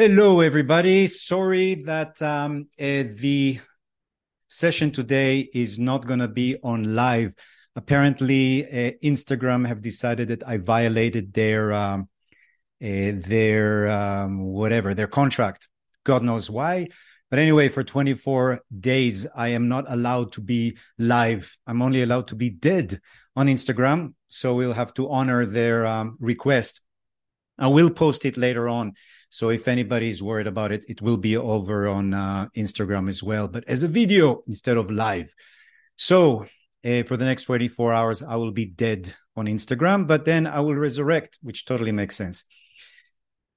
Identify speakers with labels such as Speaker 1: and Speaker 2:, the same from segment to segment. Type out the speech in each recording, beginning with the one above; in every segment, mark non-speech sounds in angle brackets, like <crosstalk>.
Speaker 1: Hello, everybody. Sorry that um, uh, the session today is not going to be on live. Apparently, uh, Instagram have decided that I violated their um, uh, their um, whatever their contract. God knows why. But anyway, for 24 days, I am not allowed to be live. I'm only allowed to be dead on Instagram. So we'll have to honor their um, request. I will post it later on so if anybody is worried about it, it will be over on uh, Instagram as well, but as a video instead of live. So uh, for the next 24 hours, I will be dead on Instagram, but then I will resurrect, which totally makes sense.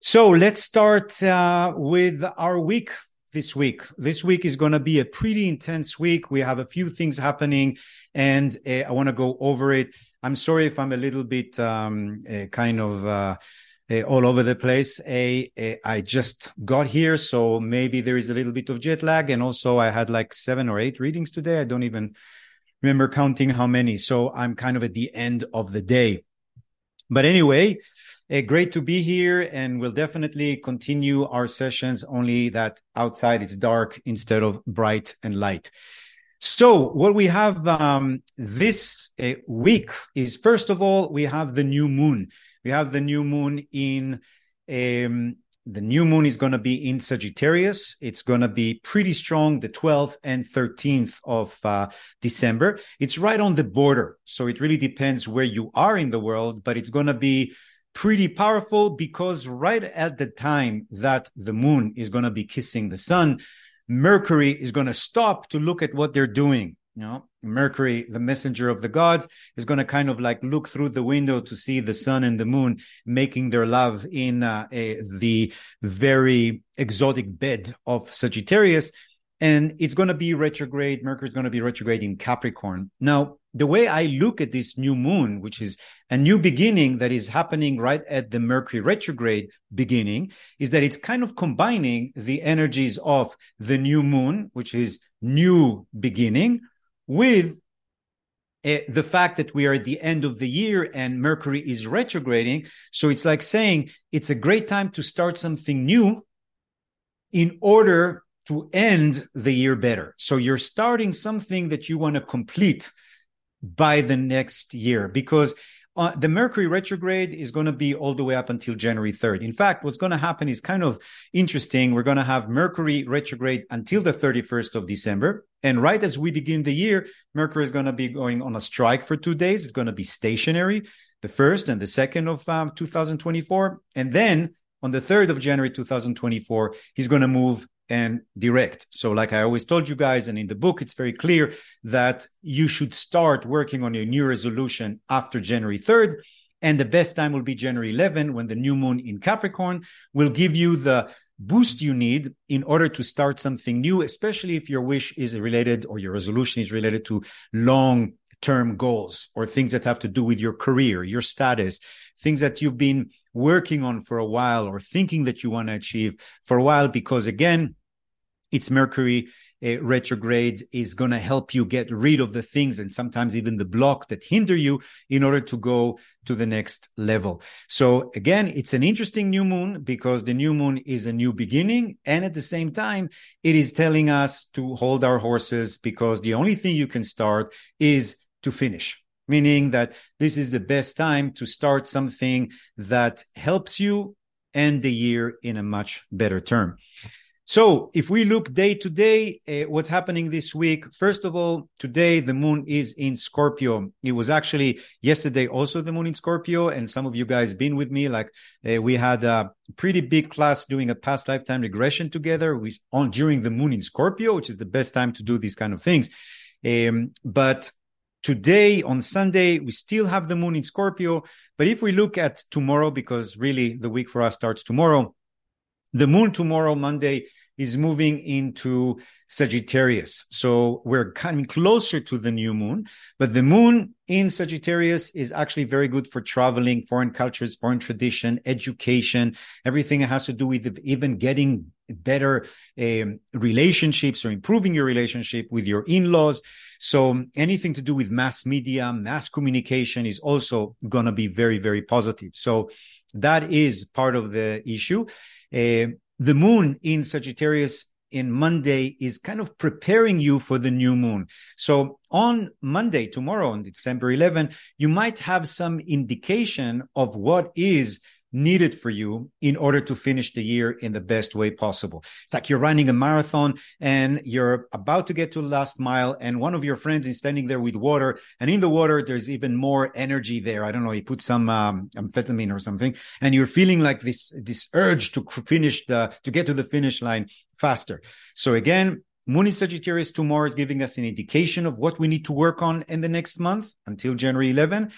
Speaker 1: So let's start uh, with our week this week. This week is going to be a pretty intense week. We have a few things happening, and uh, I want to go over it. I'm sorry if I'm a little bit um, uh, kind of uh, uh, all over the place. I just got here, so maybe there is a little bit of jet lag. And also, I had like seven or eight readings today. I don't even remember counting how many. So I'm kind of at the end of the day. But anyway, uh, great to be here. And we'll definitely continue our sessions, only that outside it's dark instead of bright and light. So what we have um, this uh, week is first of all we have the new moon we have the new moon in um, the new moon is going to be in Sagittarius. It's going to be pretty strong the 12th and 13th of uh, December. It's right on the border. So it really depends where you are in the world, but it's going to be pretty powerful because right at the time that the moon is going to be kissing the sun, Mercury is going to stop to look at what they're doing. You know, Mercury, the messenger of the gods, is going to kind of like look through the window to see the sun and the moon making their love in uh, a, the very exotic bed of Sagittarius. And it's going to be retrograde. Mercury is going to be retrograde in Capricorn. Now, the way I look at this new moon, which is a new beginning that is happening right at the Mercury retrograde beginning, is that it's kind of combining the energies of the new moon, which is new beginning, with uh, the fact that we are at the end of the year and Mercury is retrograding. So it's like saying it's a great time to start something new in order to end the year better. So you're starting something that you want to complete by the next year because uh, the Mercury retrograde is going to be all the way up until January 3rd. In fact, what's going to happen is kind of interesting. We're going to have Mercury retrograde until the 31st of December. And right as we begin the year, Mercury is going to be going on a strike for two days. It's going to be stationary, the first and the second of um, 2024. And then on the 3rd of January 2024, he's going to move and direct. So, like I always told you guys, and in the book, it's very clear that you should start working on your new resolution after January 3rd. And the best time will be January 11 when the new moon in Capricorn will give you the boost you need in order to start something new, especially if your wish is related or your resolution is related to long term goals or things that have to do with your career, your status, things that you've been working on for a while or thinking that you want to achieve for a while. Because again, it's Mercury uh, retrograde is going to help you get rid of the things and sometimes even the blocks that hinder you in order to go to the next level. So again, it's an interesting new moon because the new moon is a new beginning. And at the same time, it is telling us to hold our horses because the only thing you can start is to finish. Meaning that this is the best time to start something that helps you end the year in a much better term. So, if we look day to day, uh, what's happening this week? First of all, today the moon is in Scorpio. It was actually yesterday also the moon in Scorpio, and some of you guys been with me. Like uh, we had a pretty big class doing a past lifetime regression together. We on during the moon in Scorpio, which is the best time to do these kind of things. Um, but today on Sunday, we still have the moon in Scorpio. But if we look at tomorrow, because really the week for us starts tomorrow, the moon tomorrow, Monday, is moving into Sagittarius. So we're coming closer to the new moon, but the moon in Sagittarius is actually very good for traveling, foreign cultures, foreign tradition, education, everything that has to do with even getting better um, relationships or improving your relationship with your in-laws. So anything to do with mass media, mass communication is also going to be very, very positive. So that is part of the issue. Uh, the moon in Sagittarius in Monday is kind of preparing you for the new moon. So on Monday, tomorrow, on December 11, you might have some indication of what is needed for you in order to finish the year in the best way possible. It's like you're running a marathon and you're about to get to the last mile and one of your friends is standing there with water and in the water there's even more energy there. I don't know, you put some um, amphetamine or something and you're feeling like this this urge to finish the to get to the finish line faster. So again, Moon in Sagittarius tomorrow is giving us an indication of what we need to work on in the next month until January 11.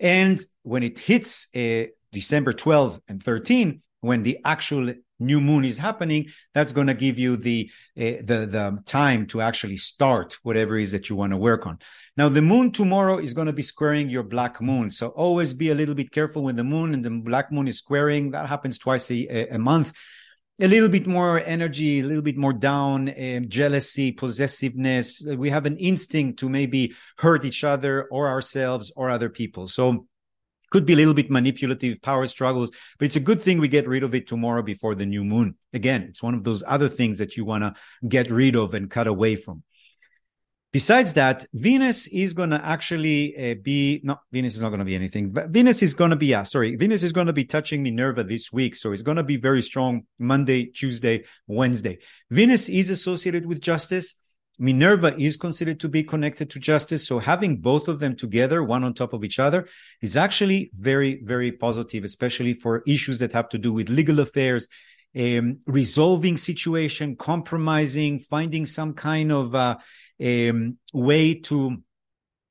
Speaker 1: And when it hits uh, December 12 and 13, when the actual new moon is happening, that's going to give you the, uh, the, the time to actually start whatever it is that you want to work on. Now, the moon tomorrow is going to be squaring your black moon. So always be a little bit careful when the moon and the black moon is squaring. That happens twice a, a month. A little bit more energy, a little bit more down, um, jealousy, possessiveness. We have an instinct to maybe hurt each other or ourselves or other people. So could be a little bit manipulative power struggles but it's a good thing we get rid of it tomorrow before the new moon. Again it's one of those other things that you want to get rid of and cut away from. Besides that venus is going to actually uh, be no venus is not going to be anything but venus is going to be uh, sorry venus is going to be touching minerva this week so it's going to be very strong monday tuesday wednesday. Venus is associated with justice Minerva is considered to be connected to justice. So having both of them together, one on top of each other, is actually very, very positive, especially for issues that have to do with legal affairs, um, resolving situation, compromising, finding some kind of uh, um, way to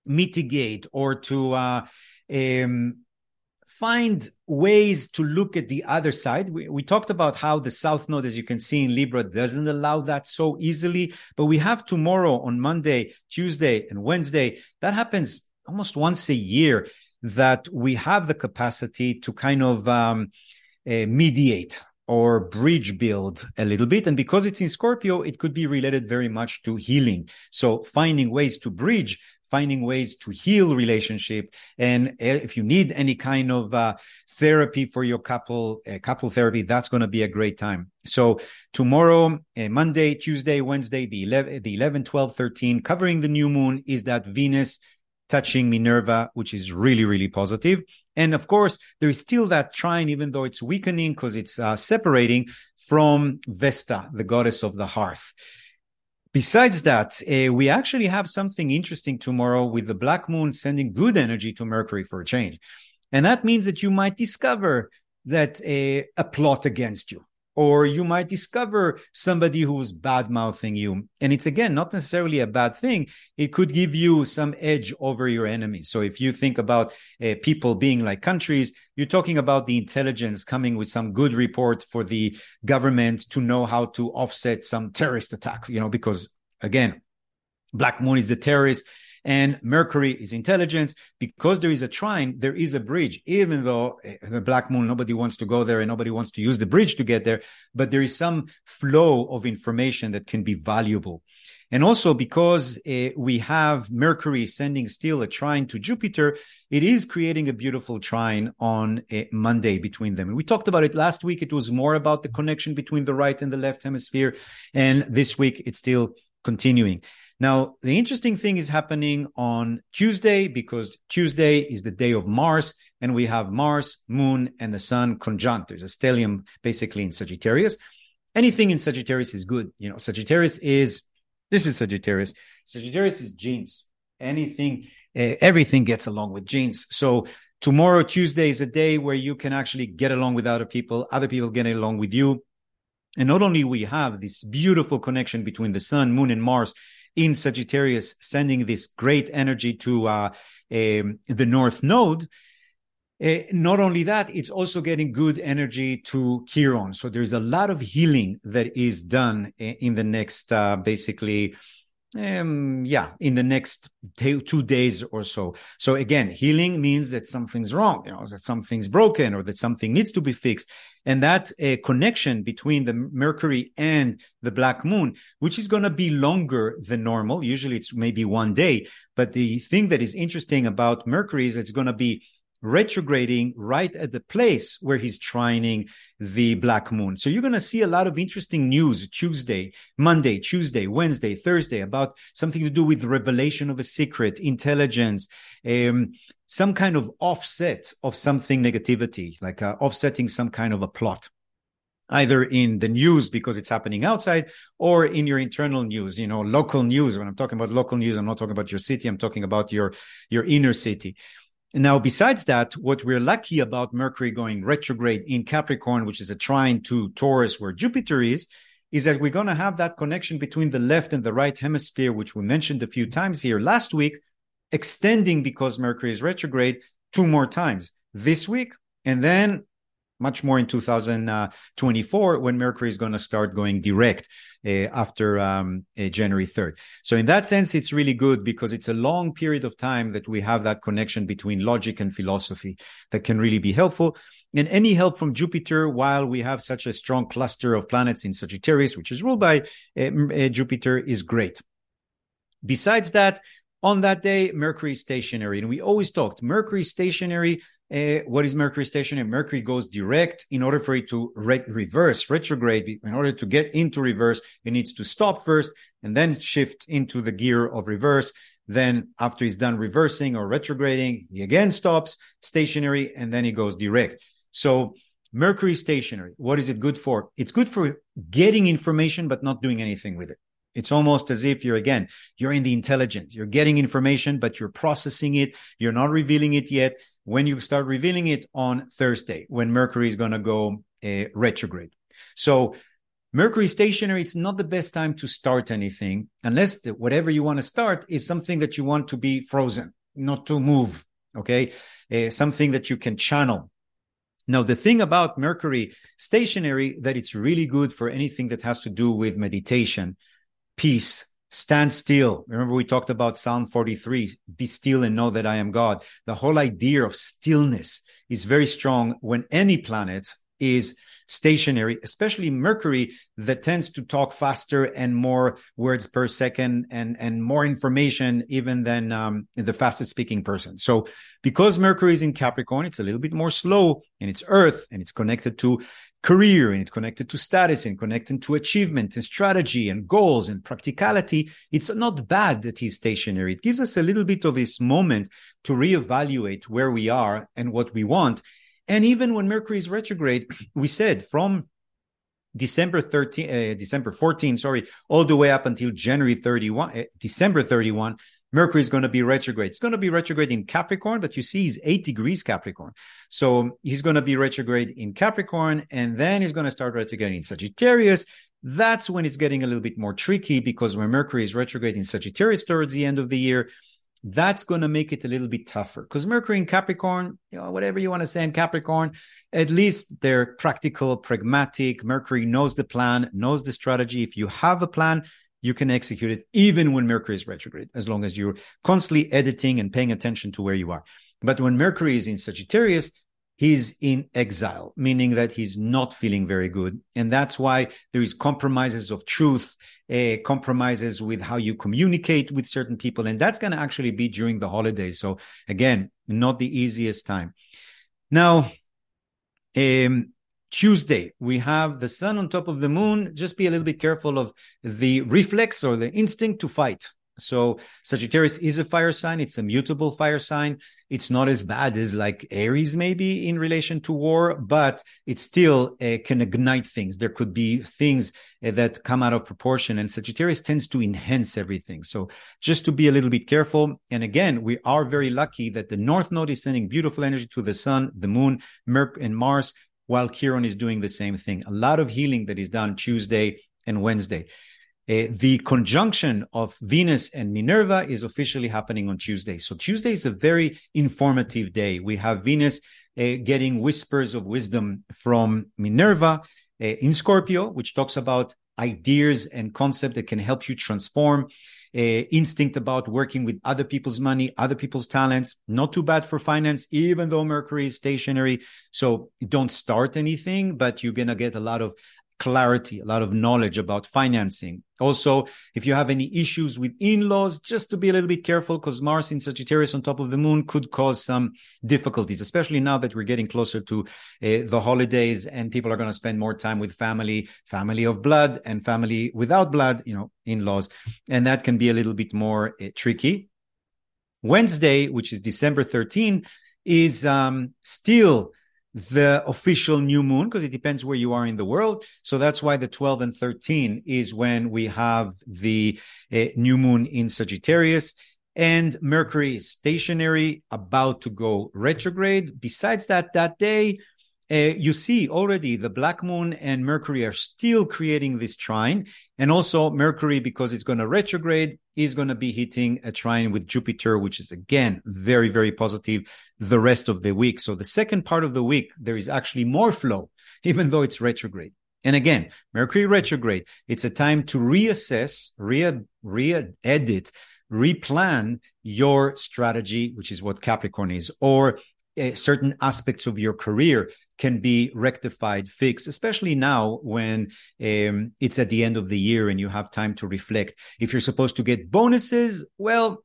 Speaker 1: mitigate or to uh, um, find ways to look at the other side. We, we, talked about how the South Node, as you can see in Libra, doesn't allow that so easily. But we have tomorrow on Monday, Tuesday, and Wednesday. That happens almost once a year that we have the capacity to kind of um, uh, mediate or bridge build a little bit. And because it's in Scorpio, it could be related very much to healing. So finding ways to bridge finding ways to heal relationship. And if you need any kind of uh, therapy for your couple, uh, couple therapy, that's going to be a great time. So tomorrow, uh, Monday, Tuesday, Wednesday, the 11, the 11, 12, 13, covering the new moon is that Venus touching Minerva, which is really, really positive. And of course, there is still that trine, even though it's weakening because it's uh, separating from Vesta, the goddess of the hearth. Besides that, uh, we actually have something interesting tomorrow with the black moon sending good energy to Mercury for a change. And that means that you might discover that uh, a plot against you or you might discover somebody who's bad mouthing you. And it's again not necessarily a bad thing. It could give you some edge over your enemy. So if you think about uh, people being like countries, you're talking about the intelligence coming with some good report for the government to know how to offset some terrorist attack, you know, because again, Black Moon is the terrorist and Mercury is intelligence. Because there is a trine, there is a bridge, even though eh, the black moon, nobody wants to go there and nobody wants to use the bridge to get there, but there is some flow of information that can be valuable. And also because uh, we have Mercury sending still a trine to Jupiter, it is creating a beautiful trine on a eh, Monday between them. And we talked about it last week. It was more about the connection between the right and the left hemisphere. And this week it's still continuing. Now, the interesting thing is happening on Tuesday because Tuesday is the day of Mars, and we have Mars, Moon, and the Sun conjunct. There's a stellium basically in Sagittarius. Anything in Sagittarius is good. You know, Sagittarius is this is Sagittarius. Sagittarius is jeans. Anything, uh, everything gets along with jeans. So tomorrow, Tuesday, is a day where you can actually get along with other people. Other people get along with you. And not only we have this beautiful connection between the sun, moon, and Mars in Sagittarius, sending this great energy to uh, um, the North Node. Uh, not only that, it's also getting good energy to Chiron. So there's a lot of healing that is done in the next, uh, basically, um, yeah, in the next two days or so. So again, healing means that something's wrong, you know, that something's broken or that something needs to be fixed. And that uh, connection between the Mercury and the black moon, which is going to be longer than normal. Usually it's maybe one day. But the thing that is interesting about Mercury is it's going to be retrograding right at the place where he's trining the black moon. So you're going to see a lot of interesting news Tuesday, Monday, Tuesday, Wednesday, Thursday about something to do with revelation of a secret, intelligence, um, some kind of offset of something negativity, like uh, offsetting some kind of a plot either in the news because it's happening outside or in your internal news you know local news when i'm talking about local news i'm not talking about your city i'm talking about your your inner city now besides that what we're lucky about mercury going retrograde in capricorn which is a trine to taurus where jupiter is is that we're going to have that connection between the left and the right hemisphere which we mentioned a few times here last week extending because mercury is retrograde two more times this week and then much more in 2024 when Mercury is going to start going direct uh, after um, uh, January 3rd. So in that sense, it's really good because it's a long period of time that we have that connection between logic and philosophy that can really be helpful. And any help from Jupiter while we have such a strong cluster of planets in Sagittarius, which is ruled by uh, Jupiter, is great. Besides that, on that day, Mercury stationary. And we always talked Mercury stationary uh, what is Mercury stationary? Mercury goes direct. In order for it to re- reverse, retrograde, in order to get into reverse, it needs to stop first and then shift into the gear of reverse. Then, after he's done reversing or retrograding, he again stops stationary and then he goes direct. So, Mercury stationary, what is it good for? It's good for getting information, but not doing anything with it. It's almost as if you're again, you're in the intelligence. You're getting information, but you're processing it. You're not revealing it yet when you start revealing it on Thursday, when Mercury is going to go uh, retrograde. So Mercury stationary, it's not the best time to start anything unless the, whatever you want to start is something that you want to be frozen, not to move. Okay. Uh, something that you can channel. Now, the thing about Mercury stationary that it's really good for anything that has to do with meditation, peace, stand still. Remember, we talked about Psalm 43 be still and know that I am God. The whole idea of stillness is very strong when any planet is stationary, especially Mercury, that tends to talk faster and more words per second and, and more information even than um, the fastest speaking person. So because Mercury is in Capricorn, it's a little bit more slow and it's Earth and it's connected to career and it connected to status and connected to achievement and strategy and goals and practicality, it's not bad that he's stationary. It gives us a little bit of this moment to reevaluate where we are and what we want. And even when Mercury is retrograde, <clears throat> we said from December 13, uh, December 14, sorry, all the way up until January 31, uh, December 31, Mercury is going to be retrograde. It's going to be retrograde in Capricorn, but you see he's eight degrees Capricorn. So he's going to be retrograde in Capricorn and then he's going to start retrograde in Sagittarius. That's when it's getting a little bit more tricky because when Mercury is retrograde in Sagittarius towards the end of the year, that's going to make it a little bit tougher because Mercury in Capricorn, you know, whatever you want to say in Capricorn, at least they're practical, pragmatic. Mercury knows the plan, knows the strategy. If you have a plan, you can execute it even when Mercury is retrograde, as long as you're constantly editing and paying attention to where you are. But when Mercury is in Sagittarius, he's in exile, meaning that he's not feeling very good. And that's why there is compromises of truth, uh, compromises with how you communicate with certain people. And that's going to actually be during the holidays. So again, not the easiest time. Now, um, Tuesday, we have the sun on top of the moon. Just be a little bit careful of the reflex or the instinct to fight. So Sagittarius is a fire sign. It's a mutable fire sign. It's not as bad as like Aries maybe in relation to war, but it still uh, can ignite things. There could be things uh, that come out of proportion and Sagittarius tends to enhance everything. So just to be a little bit careful. And again, we are very lucky that the North Node is sending beautiful energy to the sun, the moon, Merc and Mars while Chiron is doing the same thing. A lot of healing that is done Tuesday and Wednesday. Uh, the conjunction of Venus and Minerva is officially happening on Tuesday. So Tuesday is a very informative day. We have Venus uh, getting whispers of wisdom from Minerva uh, in Scorpio, which talks about ideas and concepts that can help you transform instinct about working with other people's money, other people's talents. Not too bad for finance, even though Mercury is stationary. So don't start anything, but you're going to get a lot of clarity, a lot of knowledge about financing. Also, if you have any issues with in-laws, just to be a little bit careful because Mars in Sagittarius on top of the moon could cause some difficulties, especially now that we're getting closer to uh, the holidays and people are going to spend more time with family, family of blood and family without blood, you know, in-laws. And that can be a little bit more uh, tricky. Wednesday, which is December 13, is um, still the official new moon because it depends where you are in the world. So that's why the 12 and 13 is when we have the uh, new moon in Sagittarius and Mercury is stationary, about to go retrograde. Besides that, that day, uh, you see already the black moon and Mercury are still creating this trine. And also Mercury, because it's going to retrograde, is going to be hitting a trine with Jupiter, which is again very, very positive the rest of the week. So the second part of the week, there is actually more flow, <laughs> even though it's retrograde. And again, Mercury retrograde, it's a time to reassess, re, re-edit, replan your strategy, which is what Capricorn is, or uh, certain aspects of your career can be rectified, fixed, especially now when um, it's at the end of the year and you have time to reflect. If you're supposed to get bonuses, well,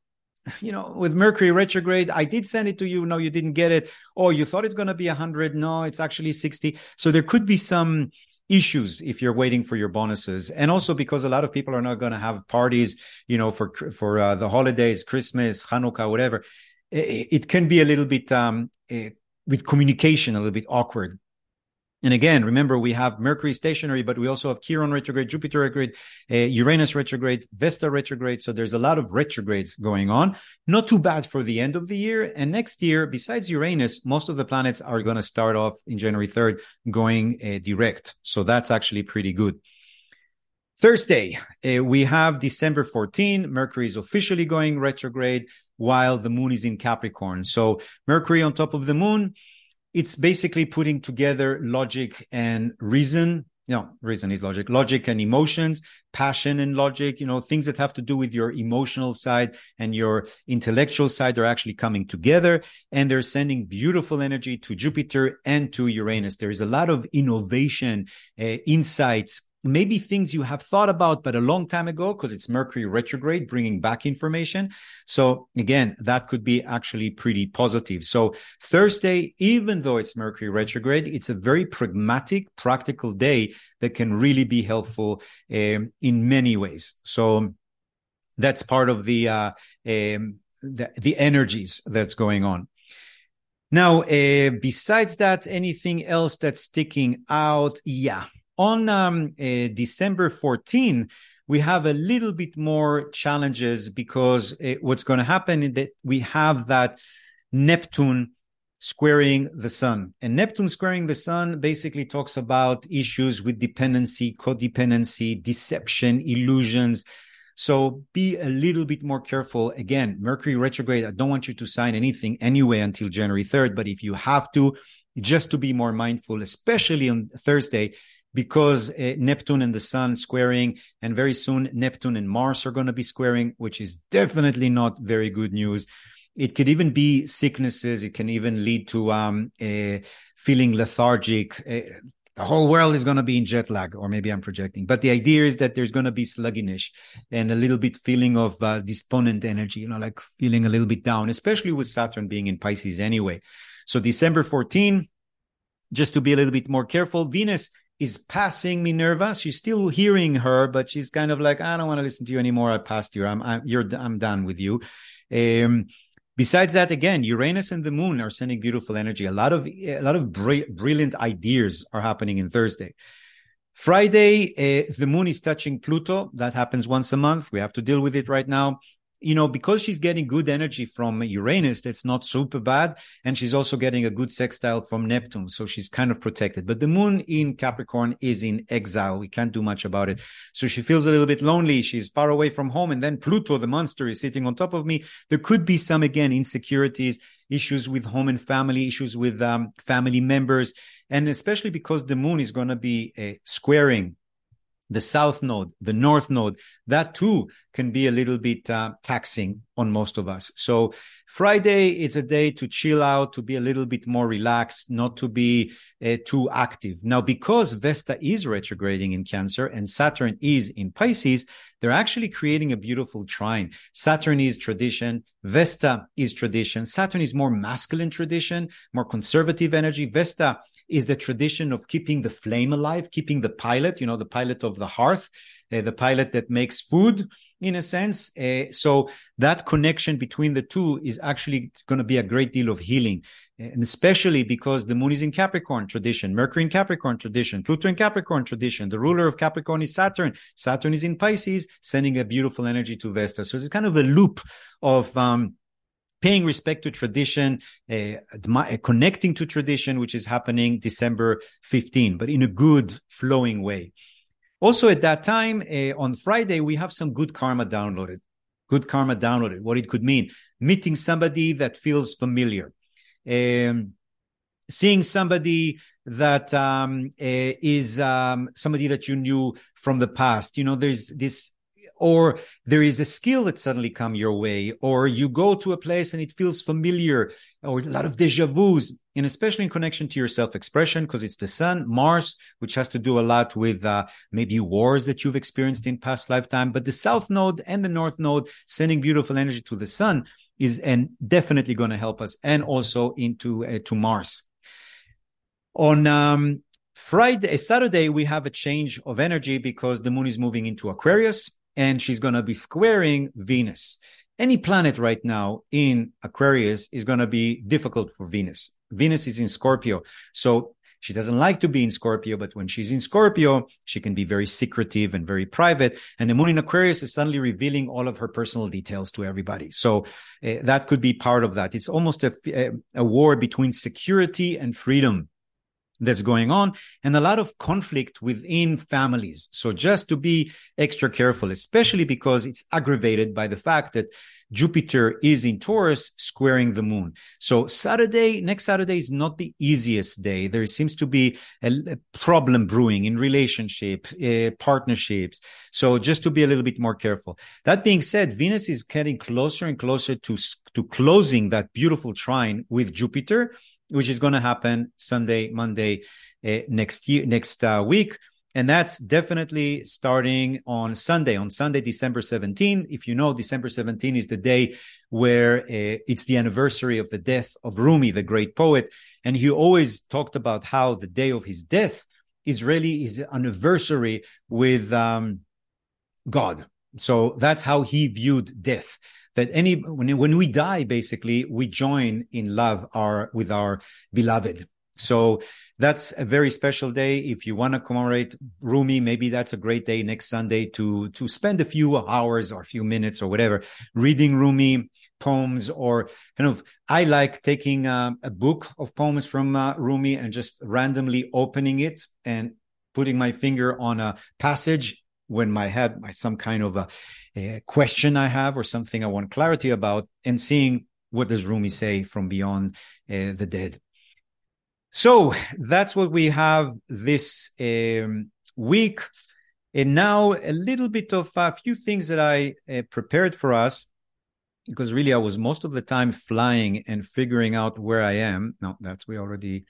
Speaker 1: you know, with Mercury retrograde, I did send it to you. No, you didn't get it. Oh, you thought it's going to be 100. No, it's actually 60. So there could be some issues if you're waiting for your bonuses and also because a lot of people are not going to have parties you know for for uh, the holidays christmas hanukkah whatever it, it can be a little bit um, uh, with communication a little bit awkward. And again, remember we have Mercury stationary, but we also have Chiron retrograde, Jupiter retrograde, uh, Uranus retrograde, Vesta retrograde. So there's a lot of retrogrades going on. Not too bad for the end of the year. And next year, besides Uranus, most of the planets are going to start off in January 3rd going uh, direct. So that's actually pretty good. Thursday, uh, we have December 14. Mercury is officially going retrograde while the moon is in Capricorn. So Mercury on top of the moon, it's basically putting together logic and reason. No, reason is logic, logic and emotions, passion and logic, you know, things that have to do with your emotional side and your intellectual side are actually coming together and they're sending beautiful energy to Jupiter and to Uranus. There is a lot of innovation, uh, insights, maybe things you have thought about but a long time ago because it's mercury retrograde bringing back information. So again that could be actually pretty positive. So thursday even though it's mercury retrograde it's a very pragmatic practical day that can really be helpful um, in many ways. So that's part of the uh, um, the, the energies that's going on. Now, uh, besides that, anything else that's sticking out? Yeah, on um, uh, December 14, we have a little bit more challenges because uh, what's going to happen is that we have that Neptune squaring the sun. And Neptune squaring the sun basically talks about issues with dependency, codependency, deception, illusions. So be a little bit more careful. Again, Mercury retrograde, I don't want you to sign anything anyway until January 3rd, but if you have to, just to be more mindful, especially on Thursday, because uh, Neptune and the Sun squaring, and very soon Neptune and Mars are going to be squaring, which is definitely not very good news. It could even be sicknesses. It can even lead to um, feeling lethargic. Uh, the whole world is going to be in jet lag, or maybe I'm projecting. But the idea is that there's going to be sluggish and a little bit feeling of uh, despondent energy, you know, like feeling a little bit down, especially with Saturn being in Pisces anyway. So December 14, just to be a little bit more careful, Venus is passing Minerva. She's still hearing her, but she's kind of like, I don't want to listen to you anymore. I passed you. I'm, I'm you're, I'm done with you. Um, besides that, again, Uranus and the Moon are sending beautiful energy. A lot of a lot of br- brilliant ideas are happening in Thursday. Friday, uh, the Moon is touching Pluto. That happens once a month. We have to deal with it right now you know, because she's getting good energy from Uranus, that's not super bad. And she's also getting a good sextile from Neptune. So she's kind of protected. But the moon in Capricorn is in exile. We can't do much about it. So she feels a little bit lonely. She's far away from home. And then Pluto, the monster, is sitting on top of me. There could be some, again, insecurities, issues with home and family, issues with um, family members. And especially because the moon is going to be uh, squaring the south node, the north node, that too can be a little bit uh, taxing on most of us. So Friday, is a day to chill out, to be a little bit more relaxed, not to be uh, too active. Now, because Vesta is retrograding in Cancer and Saturn is in Pisces, they're actually creating a beautiful trine. Saturn is tradition. Vesta is tradition. Saturn is more masculine tradition, more conservative energy. Vesta is the tradition of keeping the flame alive, keeping the pilot, you know, the pilot of the hearth, uh, the pilot that makes food in a sense. Uh, so that connection between the two is actually going to be a great deal of healing. And especially because the moon is in Capricorn tradition, Mercury in Capricorn tradition, Pluto in Capricorn tradition. The ruler of Capricorn is Saturn. Saturn is in Pisces, sending a beautiful energy to Vesta. So it's kind of a loop of, um, paying respect to tradition, uh, connecting to tradition, which is happening December 15, but in a good flowing way. Also, at that time uh, on Friday, we have some good karma downloaded. Good karma downloaded. What it could mean: meeting somebody that feels familiar, um, seeing somebody that um, uh, is um, somebody that you knew from the past. You know, there's this or there is a skill that suddenly come your way, or you go to a place and it feels familiar, or a lot of deja vus, and especially in connection to your self-expression, because it's the sun, Mars, which has to do a lot with uh, maybe wars that you've experienced in past lifetime. But the South Node and the North Node sending beautiful energy to the sun is and definitely going to help us, and also into uh, to Mars. On um, Friday, Saturday, we have a change of energy because the moon is moving into Aquarius and she's going to be squaring Venus. Any planet right now in Aquarius is going to be difficult for Venus. Venus is in Scorpio. So she doesn't like to be in Scorpio, but when she's in Scorpio, she can be very secretive and very private. And the moon in Aquarius is suddenly revealing all of her personal details to everybody. So uh, that could be part of that. It's almost a, a, a war between security and freedom that's going on and a lot of conflict within families. So just to be extra careful, especially because it's aggravated by the fact that Jupiter is in Taurus squaring the moon. So Saturday, next Saturday is not the easiest day. There seems to be a, a problem brewing in relationship, uh, partnerships. So just to be a little bit more careful. That being said, Venus is getting closer and closer to, to closing that beautiful trine with Jupiter which is going to happen Sunday, Monday uh, next year, next uh, week. And that's definitely starting on Sunday, on Sunday, December 17. If you know, December 17 is the day where uh, it's the anniversary of the death of Rumi, the great poet. And he always talked about how the day of his death is really his anniversary with um, God. So that's how he viewed death that any when, when we die basically we join in love our with our beloved. So that's a very special day. If you want to commemorate rumi maybe that's a great day next sunday to to spend a few hours or a few minutes or whatever reading rumi poems or kind of i like taking uh, a book of poems from uh, rumi and just randomly opening it and putting my finger on a passage when my head my some kind of a, a, question I have or something I want clarity about, and seeing what does Rumi say from beyond uh, the dead. So that's what we have this um, week. And now a little bit of a few things that I uh, prepared for us, because really I was most of the time flying and figuring out where I am. Now that's we already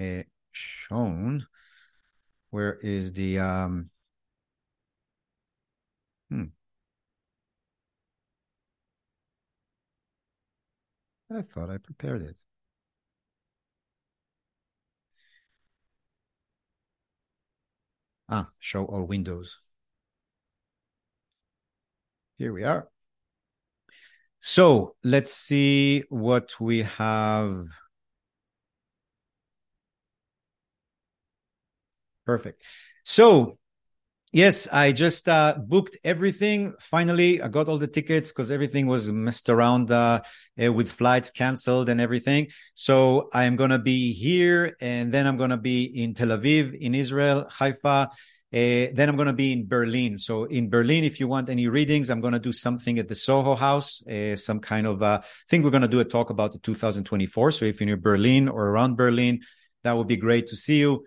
Speaker 1: uh, shown. Where is the um, I thought I prepared it. Ah, show all windows. Here we are. So let's see what we have. Perfect. So Yes, I just uh, booked everything. Finally, I got all the tickets because everything was messed around uh, uh, with flights canceled and everything. So I am going to be here and then I'm going to be in Tel Aviv, in Israel, Haifa. Uh, then I'm going to be in Berlin. So in Berlin, if you want any readings, I'm going to do something at the Soho House, uh, some kind of, uh, I think we're going to do a talk about the 2024. So if you're in Berlin or around Berlin, that would be great to see you.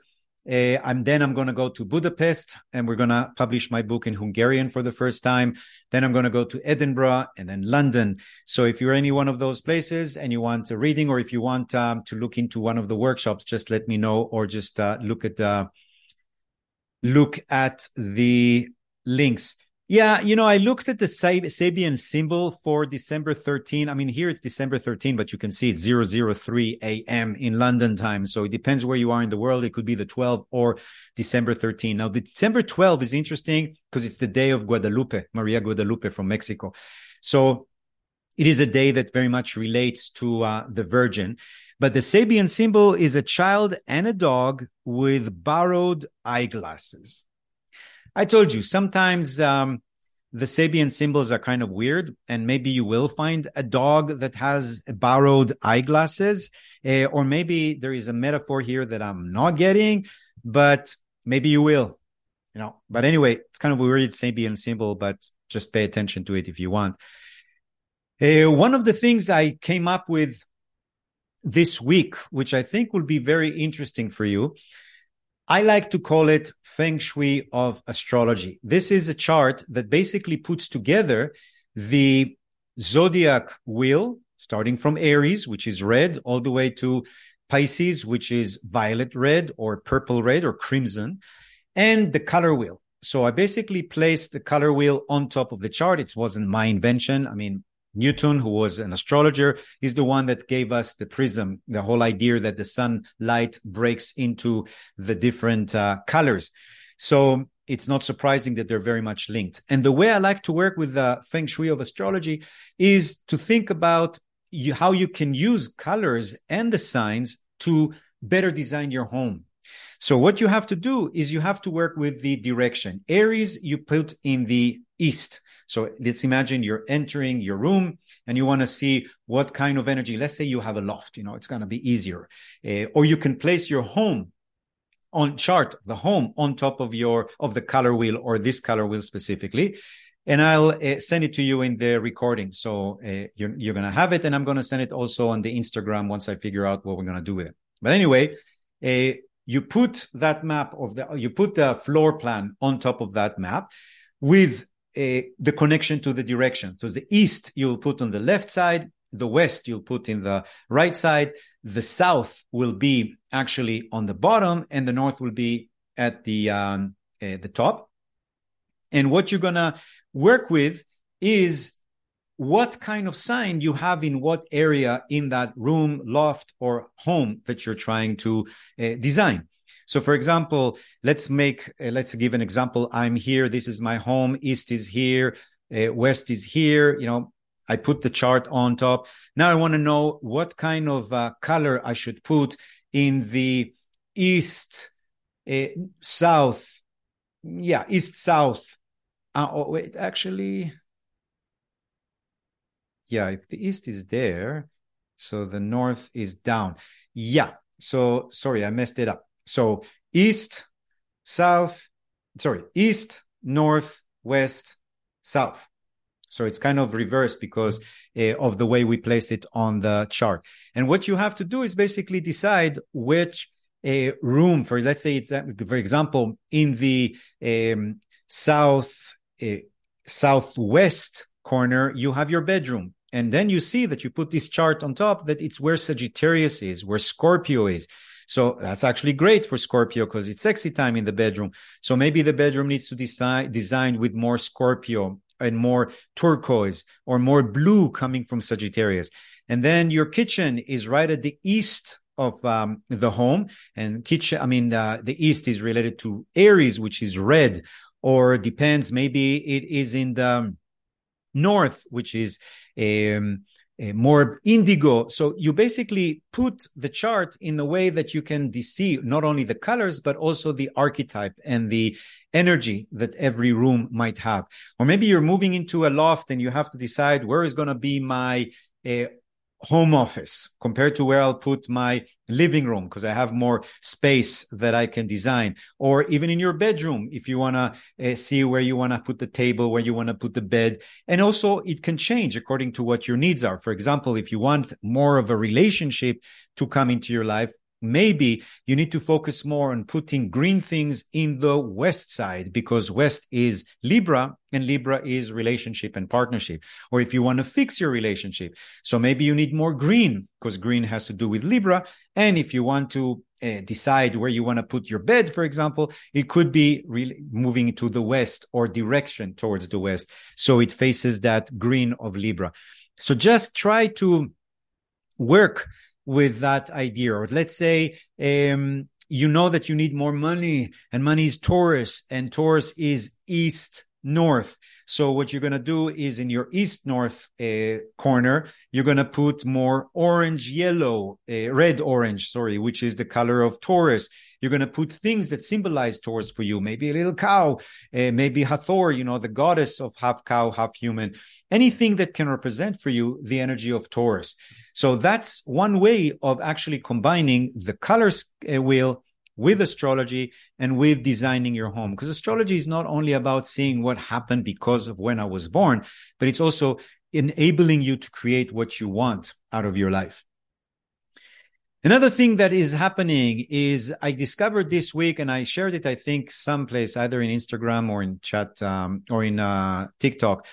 Speaker 1: Uh, I'm then I'm going to go to Budapest and we're going to publish my book in Hungarian for the first time. Then I'm going to go to Edinburgh and then London. So if you're any one of those places and you want a reading or if you want um, to look into one of the workshops, just let me know or just uh, look at uh, look at the links. Yeah, you know, I looked at the Sabian symbol for December 13. I mean, here it's December 13, but you can see it's 003 a.m. in London time. So it depends where you are in the world. It could be the 12 or December 13. Now, the December 12 is interesting because it's the day of Guadalupe, Maria Guadalupe from Mexico. So it is a day that very much relates to uh, the Virgin. But the Sabian symbol is a child and a dog with borrowed eyeglasses. I told you sometimes um, the Sabian symbols are kind of weird, and maybe you will find a dog that has borrowed eyeglasses, uh, or maybe there is a metaphor here that I'm not getting, but maybe you will, you know. But anyway, it's kind of a weird Sabian symbol, but just pay attention to it if you want. Uh, one of the things I came up with this week, which I think will be very interesting for you, I like to call it feng shui of astrology. This is a chart that basically puts together the zodiac wheel, starting from Aries, which is red, all the way to Pisces, which is violet red or purple red or crimson, and the color wheel. So I basically placed the color wheel on top of the chart. It wasn't my invention. I mean, Newton, who was an astrologer, is the one that gave us the prism, the whole idea that the sunlight breaks into the different uh, colors. So it's not surprising that they're very much linked. And the way I like to work with the feng shui of astrology is to think about you, how you can use colors and the signs to better design your home. So what you have to do is you have to work with the direction. Aries, you put in the east. So let's imagine you're entering your room and you want to see what kind of energy. Let's say you have a loft, you know, it's going to be easier. Uh, or you can place your home on chart the home on top of your of the color wheel or this color wheel specifically and I'll uh, send it to you in the recording. So uh, you're, you're going to have it, and I'm going to send it also on the Instagram once I figure out what we're going to do with it. But anyway, uh, you put that map of the you put the floor plan on top of that map with the connection to the direction. So the east you'll put on the left side, the west you'll put in the right side, the south will be actually on the bottom, and the north will be at the um, uh, the top. And what you're gonna work with is what kind of sign you have in what area in that room, loft, or home that you're trying to uh, design. So, for example, let's make, uh, let's give an example. I'm here. This is my home. East is here. Uh, West is here. You know, I put the chart on top. Now I want to know what kind of uh, color I should put in the East, uh, South. Yeah, East, South. Uh, oh, wait, actually, yeah, if the East is there, so the North is down. Yeah. So sorry, I messed it up. So east, south, sorry, east, north, west, south. So it's kind of reversed because uh, of the way we placed it on the chart. And what you have to do is basically decide which uh, room for, let's say it's, for example, in the um, south, uh, southwest corner, you have your bedroom. And then you see that you put this chart on top that it's where Sagittarius is, where Scorpio is. So that's actually great for Scorpio because it's sexy time in the bedroom. So maybe the bedroom needs to design designed with more Scorpio and more turquoise or more blue coming from Sagittarius. And then your kitchen is right at the east of um, the home and kitchen. I mean, uh, the east is related to Aries, which is red, or depends. Maybe it is in the north, which is um, uh, more indigo. So you basically put the chart in a way that you can see not only the colors, but also the archetype and the energy that every room might have. Or maybe you're moving into a loft and you have to decide where is going to be my uh, home office compared to where I'll put my living room because I have more space that I can design. Or even in your bedroom, if you want to uh, see where you want to put the table, where you want to put the bed. And also it can change according to what your needs are. For example, if you want more of a relationship to come into your life, maybe you need to focus more on putting green things in the west side because west is libra and libra is relationship and partnership. Or if you want to fix your relationship. So maybe you need more green because green has to do with libra. And if you want to uh, decide where you want to put your bed for example it could be really moving to the west or direction towards the west. So it faces that green of libra. So just try to work with that idea. Or let's say um, you know that you need more money and money is Taurus and Taurus is east north. So what you're going to do is in your east north uh, corner, you're going to put more orange, yellow, uh, red, orange, sorry, which is the color of Taurus. You're going to put things that symbolize Taurus for you. Maybe a little cow, uh, maybe Hathor, you know, the goddess of half cow, half human. Anything that can represent for you the energy of Taurus. So that's one way of actually combining the colors uh, wheel with astrology and with designing your home. Because astrology is not only about seeing what happened because of when I was born, but it's also enabling you to create what you want out of your life. Another thing that is happening is I discovered this week, and I shared it, I think, someplace, either in Instagram or in chat um, or in uh, TikTok,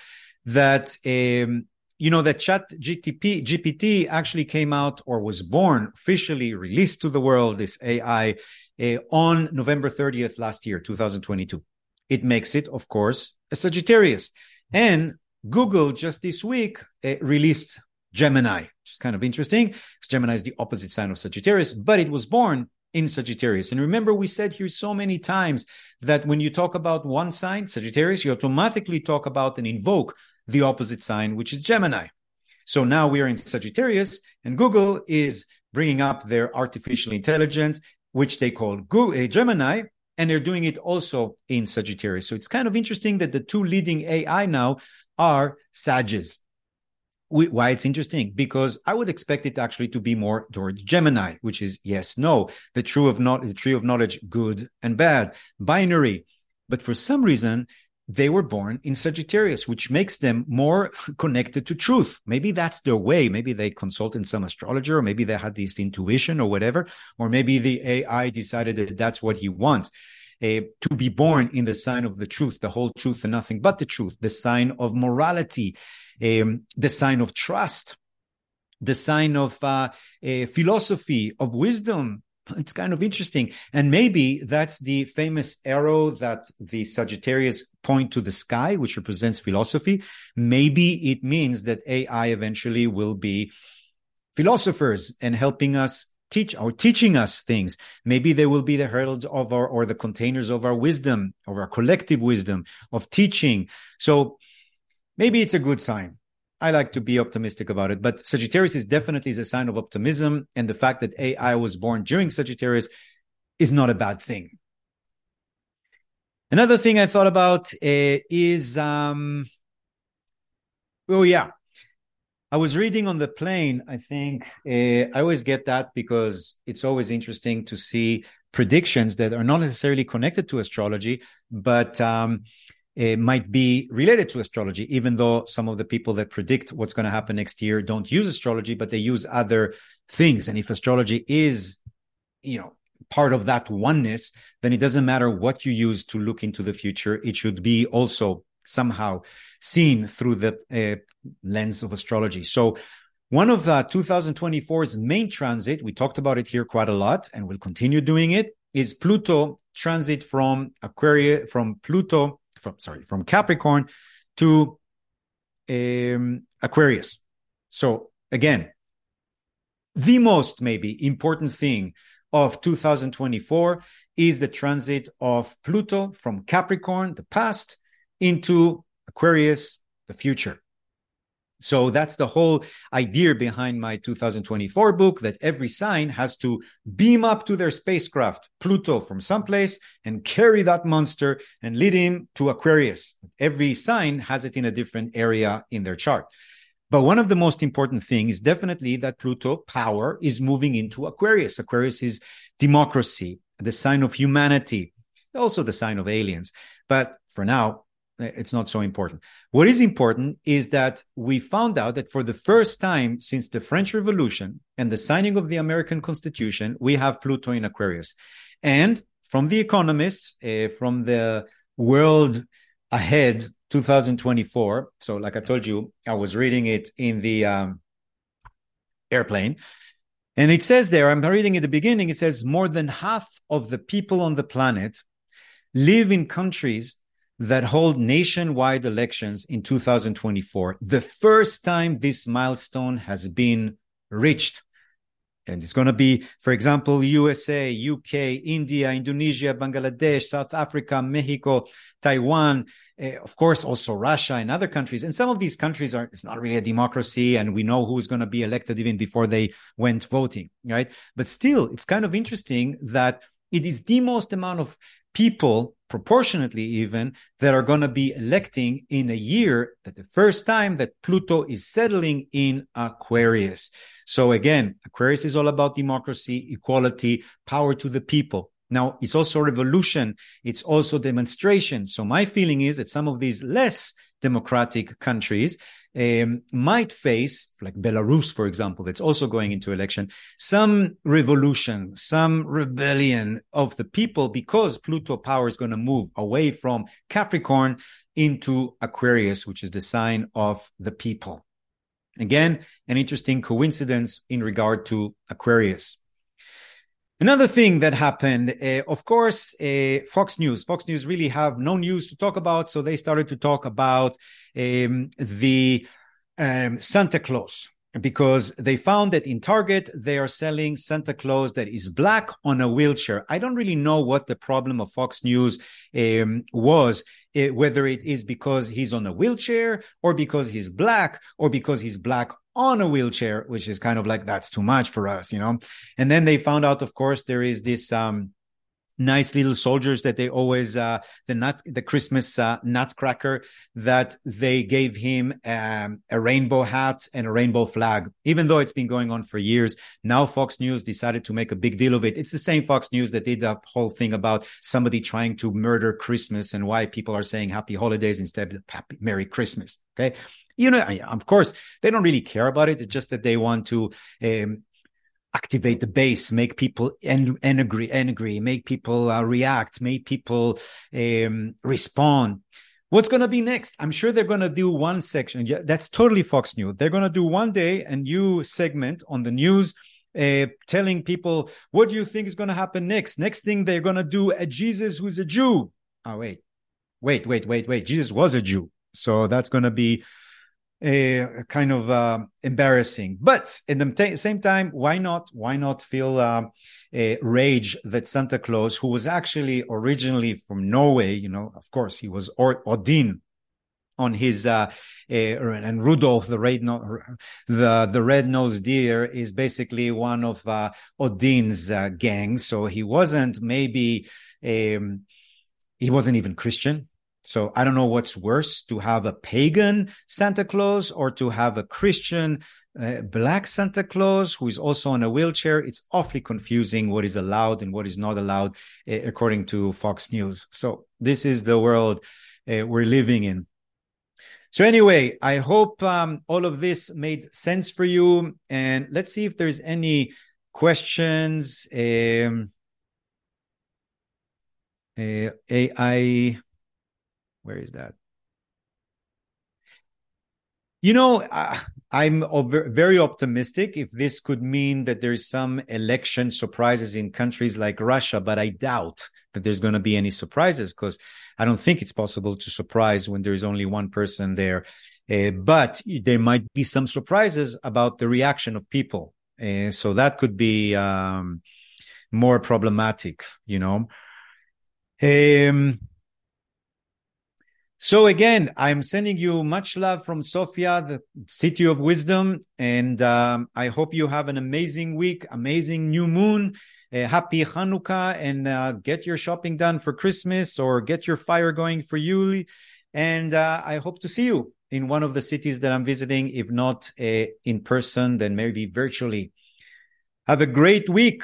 Speaker 1: that um, you know that chat GTP, gpt actually came out or was born officially released to the world this ai uh, on november 30th last year 2022 it makes it of course a sagittarius. And google just this week uh, released gemini which is kind of interesting because gemini is the opposite sign of sagittarius but it was born in Sagittarius. And remember, we said here so many times that when you talk about one sign, Sagittarius, you automatically talk about and invoke the opposite sign, which is Gemini. So now we are in Sagittarius, and Google is bringing up their artificial intelligence, which they call Google, uh, Gemini, and they're doing it also in Sagittarius. So it's kind of interesting that the two leading AI now are Sages. Why it's interesting? Because I would expect it actually to be more towards Gemini, which is yes, no, the true of not the tree of knowledge, good and bad, binary. But for some reason, they were born in Sagittarius, which makes them more <laughs> connected to truth. Maybe that's their way. Maybe they consulted some astrologer, or maybe they had this intuition or whatever, or maybe the AI decided that that's what he wants. Uh, to be born in the sign of the truth, the whole truth and nothing but the truth, the sign of morality, um, the sign of trust, the sign of uh, philosophy, of wisdom, it's kind of interesting. And maybe that's the famous arrow that the Sagittarius point to the sky, which represents philosophy. Maybe it means that AI eventually will be philosophers and helping us teach or teaching us things. Maybe they will be the heralds of our or the containers of our wisdom, of our collective wisdom, of teaching. So maybe it's a good sign. I like to be optimistic about it, but Sagittarius is definitely a sign of optimism, and the fact that AI was born during Sagittarius is not a bad thing. Another thing I thought about uh, is, um, oh yeah, I was reading on the plane. I think uh, I always get that because it's always interesting to see predictions that are not necessarily connected to astrology, but um, it might be related to astrology, even though some of the people that predict what's going to happen next year don't use astrology, but they use other things. And if astrology is, you know, part of that oneness, then it doesn't matter what you use to look into the future. It should be also somehow seen through the uh, lens of astrology. So one of uh, 2024's main transit, we talked about it here quite a lot and we'll continue doing it, is Pluto transit from Aquarius, from Pluto from sorry from Capricorn to um, Aquarius. So again, the most maybe important thing of 2024 is the transit of Pluto from Capricorn, the past, into Aquarius, the future. So that's the whole idea behind my 2024 book that every sign has to beam up to their spacecraft, Pluto, from someplace and carry that monster and lead him to Aquarius. Every sign has it in a different area in their chart. But one of the most important things is definitely that Pluto power is moving into Aquarius. Aquarius is democracy, the sign of humanity, also the sign of aliens. But for now, it's not so important. What is important is that we found out that for the first time since the French Revolution and the signing of the American Constitution, we have Pluto in Aquarius. And from the economists, uh, from the world ahead 2024. So, like I told you, I was reading it in the um, airplane. And it says there, I'm reading at the beginning, it says more than half of the people on the planet live in countries that hold nationwide elections in 2024. The first time this milestone has been reached. And it's going to be, for example, USA, UK, India, Indonesia, Bangladesh, South Africa, Mexico, Taiwan, uh, of course, also Russia and other countries. And some of these countries are, it's not really a democracy. And we know who's going to be elected even before they went voting, right? But still, it's kind of interesting that it is the most amount of people proportionately even that are going to be electing in a year that the first time that Pluto is settling in Aquarius. So again, Aquarius is all about democracy, equality, power to the people. Now, it's also revolution. It's also demonstration. So my feeling is that some of these less democratic countries um, might face, like Belarus, for example, that's also going into election, some revolution, some rebellion of the people because Pluto power is going to move away from Capricorn into Aquarius, which is the sign of the people. Again, an interesting coincidence in regard to Aquarius. Another thing that happened, uh, of course, uh, Fox News. Fox News really have no news to talk about, so they started to talk about um, the um, Santa Claus because they found that in Target they are selling Santa Claus that is black on a wheelchair. I don't really know what the problem of Fox News um, was, uh, whether it is because he's on a wheelchair or because he's black or because he's black on a wheelchair, which is kind of like that's too much for us, you know. And then they found out, of course, there is this um, nice little soldiers that they always uh the nut the christmas uh, nutcracker that they gave him um, a rainbow hat and a rainbow flag. Even though it's been going on for years now fox news decided to make a big deal of it. It's the same fox news that did the whole thing about somebody trying to murder christmas and why people are saying happy holidays instead of happy merry christmas okay you know, of course, they don't really care about it. It's just that they want to um, activate the base, make people and en- angry, angry, make people uh, react, make people um, respond. What's going to be next? I'm sure they're going to do one section. Yeah, that's totally Fox News. They're going to do one day a new segment on the news. Uh, telling people what do you think is going to happen next next thing they're going to do a jesus who's a jew oh wait wait wait wait wait jesus was a jew so that's going to be uh, kind of uh, embarrassing. But at the t- same time, why not? Why not feel uh, a rage that Santa Claus, who was actually originally from Norway, you know, of course, he was or- Odin on his uh, uh, and Rudolph the red no- the the red nosed deer is basically one of uh, Odin's uh, gangs. So he wasn't maybe um, he wasn't even Christian. So I don't know what's worse to have a pagan Santa Claus or to have a Christian uh, black Santa Claus who is also on a wheelchair. It's awfully confusing what is allowed and what is not allowed uh, according to Fox News. So this is the world uh, we're living in. So anyway, I hope um, all of this made sense for you. And let's see if there's any questions. Um, uh, AI where is that? You know, I, I'm very optimistic if this could mean that there's some election surprises in countries like Russia, but I doubt that there's going to be any surprises because I don't think it's possible to surprise when there's only one person there. Uh, but there might be some surprises about the reaction of people. Uh, so that could be um, more problematic, you know. Um, so again, I'm sending you much love from Sofia, the city of wisdom, and um, I hope you have an amazing week, amazing new moon, uh, happy Hanukkah, and uh, get your shopping done for Christmas or get your fire going for Yuli. And uh, I hope to see you in one of the cities that I'm visiting, if not uh, in person, then maybe virtually. Have a great week.